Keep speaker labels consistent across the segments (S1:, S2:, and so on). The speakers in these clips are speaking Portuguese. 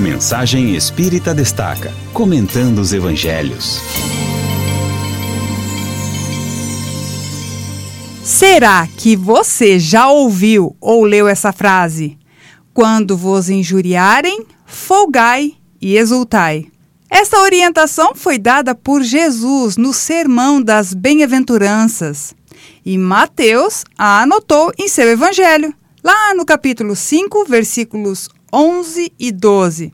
S1: Mensagem Espírita Destaca, comentando os evangelhos.
S2: Será que você já ouviu ou leu essa frase? Quando vos injuriarem, folgai e exultai. Esta orientação foi dada por Jesus no Sermão das Bem-aventuranças e Mateus a anotou em seu evangelho, lá no capítulo 5, versículos 11 e 12.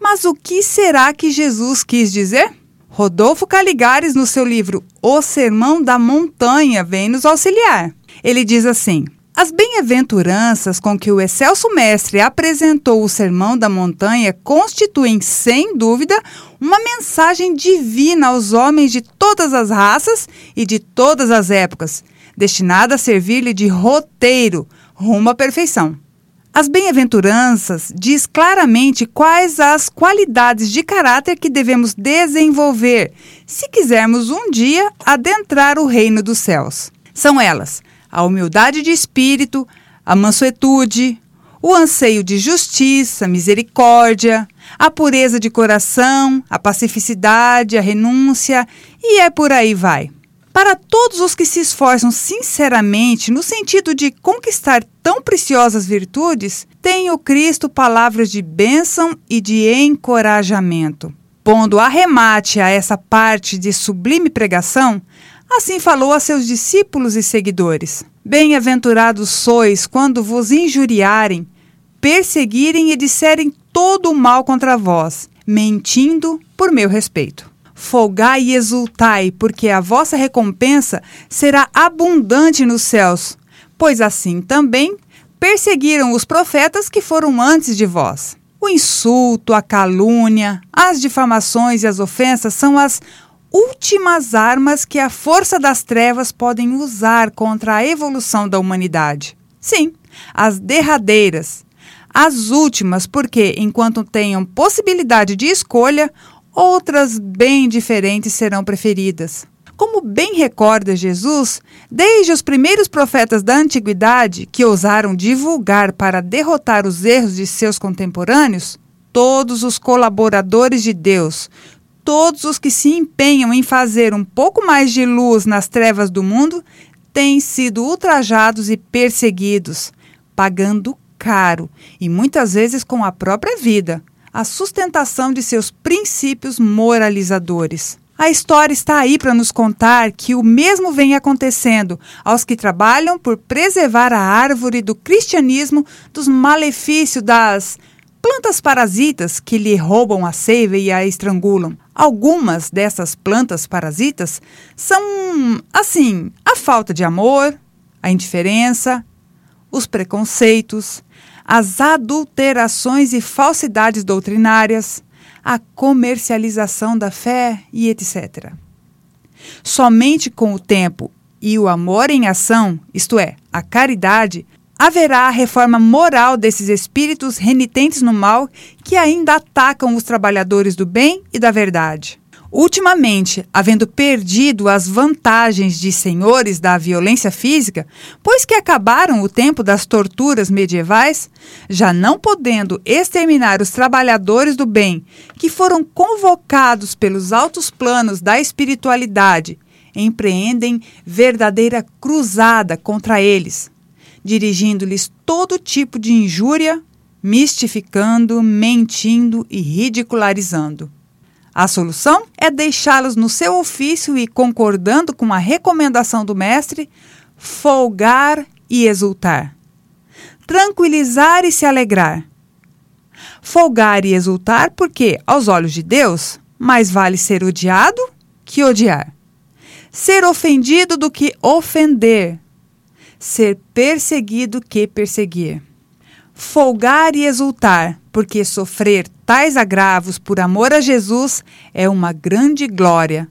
S2: Mas o que será que Jesus quis dizer? Rodolfo Caligares, no seu livro O Sermão da Montanha, vem nos auxiliar. Ele diz assim: As bem-aventuranças com que o excelso mestre apresentou o Sermão da Montanha constituem, sem dúvida, uma mensagem divina aos homens de todas as raças e de todas as épocas, destinada a servir-lhe de roteiro rumo à perfeição. As bem-aventuranças diz claramente quais as qualidades de caráter que devemos desenvolver se quisermos um dia adentrar o reino dos céus. São elas: a humildade de espírito, a mansuetude, o anseio de justiça, misericórdia, a pureza de coração, a pacificidade, a renúncia, e é por aí vai. Para todos os que se esforçam sinceramente no sentido de conquistar tão preciosas virtudes, tem o Cristo palavras de bênção e de encorajamento. Pondo arremate a essa parte de sublime pregação, assim falou a seus discípulos e seguidores: Bem-aventurados sois quando vos injuriarem, perseguirem e disserem todo o mal contra vós, mentindo por meu respeito folgai e exultai, porque a vossa recompensa será abundante nos céus, pois assim também perseguiram os profetas que foram antes de vós. O insulto, a calúnia, as difamações e as ofensas são as últimas armas que a força das trevas podem usar contra a evolução da humanidade. Sim, as derradeiras, as últimas, porque enquanto tenham possibilidade de escolha, outras bem diferentes serão preferidas. Como bem recorda Jesus, desde os primeiros profetas da antiguidade que ousaram divulgar para derrotar os erros de seus contemporâneos, todos os colaboradores de Deus, todos os que se empenham em fazer um pouco mais de luz nas trevas do mundo, têm sido ultrajados e perseguidos, pagando caro e muitas vezes com a própria vida a sustentação de seus princípios moralizadores. A história está aí para nos contar que o mesmo vem acontecendo aos que trabalham por preservar a árvore do cristianismo dos malefícios das plantas parasitas que lhe roubam a seiva e a estrangulam. Algumas dessas plantas parasitas são, assim, a falta de amor, a indiferença, os preconceitos, as adulterações e falsidades doutrinárias, a comercialização da fé e etc. Somente com o tempo e o amor em ação, isto é, a caridade, haverá a reforma moral desses espíritos renitentes no mal que ainda atacam os trabalhadores do bem e da verdade. Ultimamente, havendo perdido as vantagens de senhores da violência física, pois que acabaram o tempo das torturas medievais, já não podendo exterminar os trabalhadores do bem, que foram convocados pelos altos planos da espiritualidade, empreendem verdadeira cruzada contra eles, dirigindo-lhes todo tipo de injúria, mistificando, mentindo e ridicularizando. A solução é deixá-los no seu ofício e, concordando com a recomendação do mestre, folgar e exultar. Tranquilizar e se alegrar. Folgar e exultar porque, aos olhos de Deus, mais vale ser odiado que odiar. Ser ofendido do que ofender. Ser perseguido que perseguir. Folgar e exultar, porque sofrer tais agravos por amor a Jesus é uma grande glória.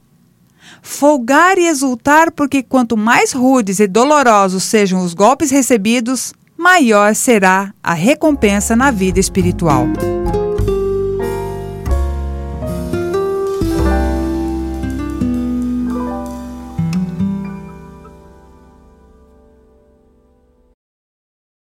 S2: Folgar e exultar, porque quanto mais rudes e dolorosos sejam os golpes recebidos, maior será a recompensa na vida espiritual.